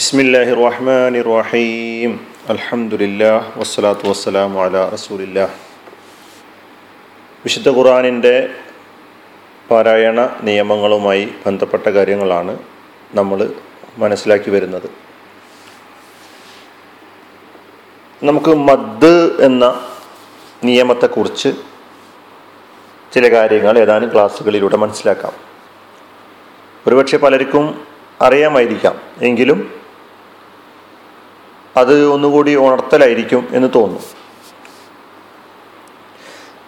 ബിസ്മില്ലാഹി റഹ്മാനി റഹീം അലഹമുല്ലാ വസ്സലാത്തു വസ്സലാം അല റസൂലില്ല വിശുദ്ധ ഖുറാനിന്റെ പാരായണ നിയമങ്ങളുമായി ബന്ധപ്പെട്ട കാര്യങ്ങളാണ് നമ്മൾ മനസ്സിലാക്കി വരുന്നത്. നമുക്ക് മദ് എന്ന നിയമത്തെക്കുറിച്ച് ചില കാര്യങ്ങൾ ഏതാനും ക്ലാസ്സുകളിലൂടെ മനസ്സിലാക്കാം. ഒരുപക്ഷെ പലർക്കും അറിയാമായിരിക്കാം. എങ്കിലും അത് ഒന്നുകൂടി ഉണർത്തലായിരിക്കും എന്ന് തോന്നുന്നു.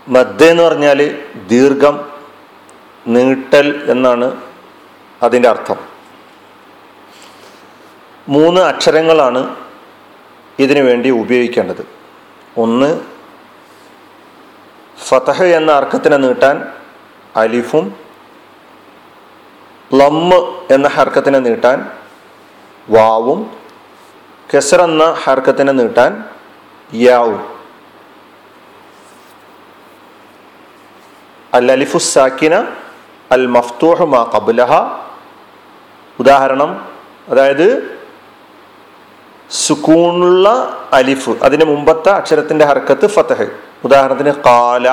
മദ്ദ എന്ന് പറഞ്ഞാൽ ദീർഘം നീട്ടൽ എന്നാണ് അതിന്റെ അർത്ഥം. മൂന്ന് അക്ഷരങ്ങളാണ് ഇതിനു വേണ്ടി ഉപയോഗിക്കേണ്ടത്. ഒന്ന് ഫതഹ് എന്ന അർക്കത്തിനെ നീട്ടാൻ അലിഫും ലമ്മ് എന്ന ഹർക്കത്തിനെ നീട്ടാൻ വാവും കെസർ എന്ന ഹർക്കത്തിനെ നീട്ടാൻ യാവും. അൽ അലിഫു സാക്കിന അൽ മഫ്തൂഹ് മാ കബുലഹ ഉദാഹരണം അതായത് സുക്കൂണുള്ള അലിഫ് അതിന് മുമ്പത്തെ അക്ഷരത്തിന്റെ ഹർക്കത്ത് ഫതഹ്. ഉദാഹരണത്തിന് കാല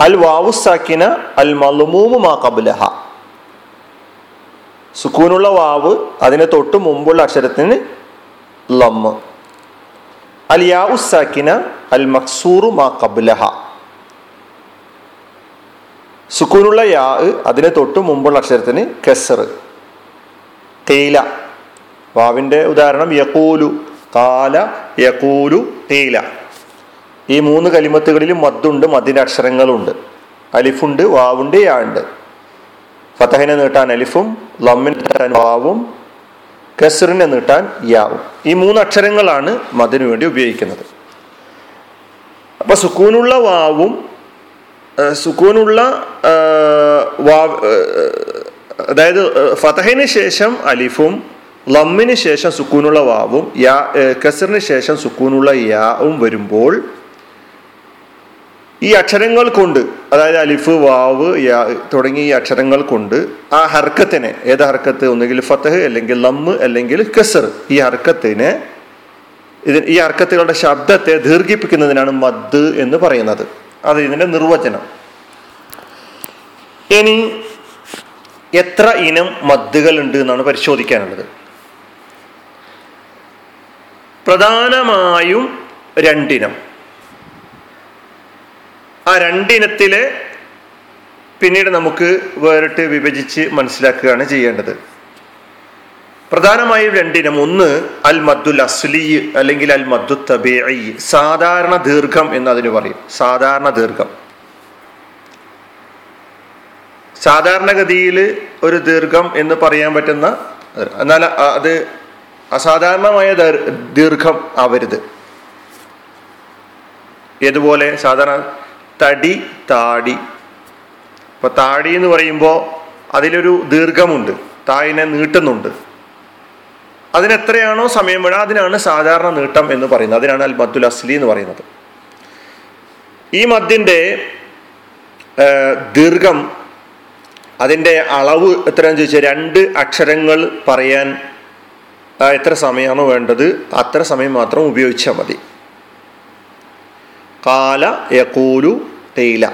അൽ വാവു സാക്കിന അൽ മലുമൂമു മാ കബുലഹ സുക്കൂനുള്ള വാവ് അതിന് തൊട്ട് മുമ്പുള്ള അക്ഷരത്തിന് ലമ്മ് അൽ സാക്കിന അൽ മക്സൂറു മാ കബുലഹ സുക്കൂനുള്ള യാ അതിന് തൊട്ട് മുമ്പുള്ള അക്ഷരത്തിന് കെസർ. തേയില. വാവിന്റെ ഉദാഹരണം യക്കൂലു കാല യക്കൂലു തേയില. ഈ മൂന്ന് കലിമത്തുകളിലും മദ്ദുണ്ട് മദ്ദിന്റെ അക്ഷരങ്ങളുണ്ട്. അലിഫുണ്ട് വാവുണ്ട് യാ ഉണ്ട്. ഫതഹിനെ നീട്ടാൻ അലിഫും ലമ്മിനെ നീട്ടാൻ വാവും കസറിനെ നീട്ടാൻ യാവും. ഈ മൂന്ന് അക്ഷരങ്ങളാണ് മതിനു വേണ്ടി ഉപയോഗിക്കുന്നത്. അപ്പൊ സുക്കൂനുള്ള വാവും സുക്കൂനുള്ള വാവ് അതായത് ഫതഹിന് ശേഷം അലിഫും ലമ്മിന് ശേഷം സുക്കൂനുള്ള വാവും യാ കസറിന് ശേഷം സുക്കൂനുള്ള യാവും വരുമ്പോൾ ഈ അക്ഷരങ്ങൾ കൊണ്ട് അതായത് അലിഫ് വാവ് യാ തുടങ്ങിയ ഈ അക്ഷരങ്ങൾ കൊണ്ട് ആ ഹർക്കത്തിനെ ഏത് ഹർക്കത്ത്? ഒന്നുകിൽ ഫത്തഹ് അല്ലെങ്കിൽ ലമ്മ് അല്ലെങ്കിൽ കസർ. ഈ ഹർക്കത്തിനെ ഇത് ഈ അർക്കത്തുകളുടെ ശബ്ദത്തെ ദീർഘിപ്പിക്കുന്നതിനാണ് മദ് എന്ന് പറയുന്നത്. അത് ഇതിന്റെ നിർവചനം. ഇനി എത്ര ഇനം മദ്ദുകൾ ഉണ്ട് എന്നാണ് പരിശോധിക്കാനുള്ളത്. പ്രധാനമായും രണ്ടിനം. ആ രണ്ടിനത്തിലെ പിന്നീട് നമുക്ക് വേറിട്ട് വിഭജിച്ച് മനസ്സിലാക്കുകയാണ് ചെയ്യേണ്ടത്. പ്രധാനമായും രണ്ടിനം. ഒന്ന് അൽ മദ്ദുൽ അസ്ലി അല്ലെങ്കിൽ അൽ മദ്ദു തബേഇ സാധാരണ ദീർഘം എന്ന് അതിന് പറയും. സാധാരണ ദീർഘം. സാധാരണഗതിയിൽ ഒരു ദീർഘം എന്ന് പറയാൻ പറ്റുന്ന എന്നാൽ അത് അസാധാരണമായ ദീർഘം ആവരുത്. ഏതുപോലെ? സാധാരണ തടി താടി. ഇപ്പൊ താടി എന്ന് പറയുമ്പോൾ അതിലൊരു ദീർഘമുണ്ട്. തായിനെ നീട്ടുന്നുണ്ട്. അതിനെത്രയാണോ സമയം വേണം അതിനാണ് സാധാരണ നീട്ടം എന്ന് പറയുന്നത്. അതിനാണ് അൽ മദ്ദുൽ അസ്ലി എന്ന് പറയുന്നത്. ഈ മദ്ദിന്റെ ദീർഘം അതിന്റെ അളവ് എത്രയാണെന്ന് ചോദിച്ചാൽ രണ്ട് അക്ഷരങ്ങൾ പറയാൻ എത്ര സമയമാണോ വേണ്ടത് അത്ര സമയം മാത്രം ഉപയോഗിച്ചാൽ മതി. കാല യക്കൂലു തേയില.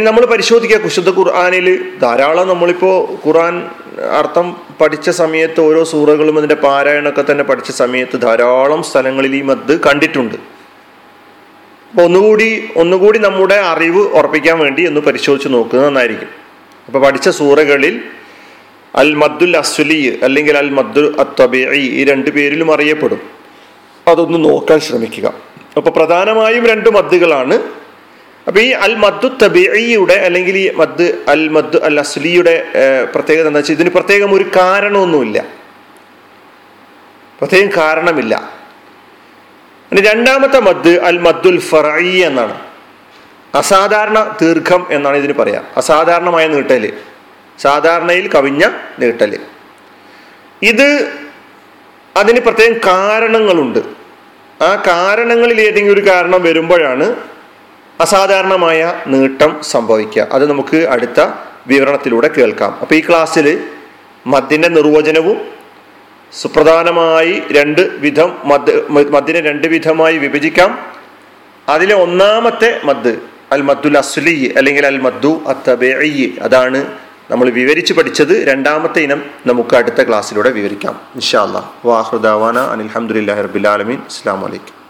നമ്മൾ പരിശോധിക്കുക. കുശുദ്ധ ഖുർആാനിൽ ധാരാളം നമ്മളിപ്പോൾ ഖുർആൻ അർത്ഥം പഠിച്ച സമയത്ത് ഓരോ സൂറകളും അതിന്റെ പാരായണമൊക്കെ തന്നെ പഠിച്ച സമയത്ത് ധാരാളം സ്ഥലങ്ങളിൽ ഈ മദ് കണ്ടിട്ടുണ്ട്. അപ്പോൾ ഒന്നുകൂടി ഒന്നുകൂടി നമ്മുടെ അറിവ് ഉറപ്പിക്കാൻ വേണ്ടി ഒന്ന് പരിശോധിച്ച് നോക്കുക. നന്നായിരിക്കും. അപ്പോൾ പഠിച്ച സൂറകളിൽ അൽ മദ്ദുൽ അസുലി അല്ലെങ്കിൽ അൽ മദ്ദുൽ അത്തബി ഈ രണ്ട് പേരിലും അറിയപ്പെടും. അതൊന്ന് നോക്കാൻ ശ്രമിക്കുക. അപ്പോൾ പ്രധാനമായും രണ്ട് മദ്ദുകളാണ്. അപ്പോൾ ഈ അൽ മദ്ദു തബിയുടെ അല്ലെങ്കിൽ ഈ മദ് അൽ മദ് അൽ അസ്ലിയുടെ പ്രത്യേകത എന്താ വെച്ചാൽ ഇതിന് പ്രത്യേകം ഒരു കാരണമൊന്നുമില്ല. പ്രത്യേകം കാരണമില്ല. രണ്ടാമത്തെ മദ് അൽ മദ്ദുൽ ഫറൈ എന്നാണ്. അസാധാരണ ദീർഘം എന്നാണ് ഇതിന് പറയാ. അസാധാരണമായ നീട്ടൽ. സാധാരണയിൽ കവിഞ്ഞ നീട്ടൽ. ഇത് അതിന് പ്രത്യേകം കാരണങ്ങളുണ്ട്. ആ കാരണങ്ങളിൽ ഏതെങ്കിലും ഒരു കാരണം വരുമ്പോഴാണ് അസാധാരണമായ നീട്ടം സംഭവിക്കുക. അത് നമുക്ക് അടുത്ത വിവരണത്തിലൂടെ കേൾക്കാം. അപ്പോൾ ഈ ക്ലാസ്സിൽ മദ്യന്റെ നിർവചനവും സുപ്രധാനമായി രണ്ട് വിധം മദ് മദ്ദിനെ രണ്ട് വിധമായി വിഭജിക്കാം. അതിലെ ഒന്നാമത്തെ മദ് അൽ മദ്ദുൽ അസ്ലി അല്ലെങ്കിൽ അൽ മദ്ദു അത്തബേ അതാണ് നമ്മൾ വിവരിച്ച് പഠിച്ചത് രണ്ടാമത്തെ ഇനം നമുക്ക് അടുത്ത ക്ലാസ്സിലൂടെ വിവരിക്കാം. ഇൻഷാ അല്ലാ വാഹൃദാവാന അനിൽഹമുല്ലാ റബിലാലമീൻ അസ്സാം വലൈക്കും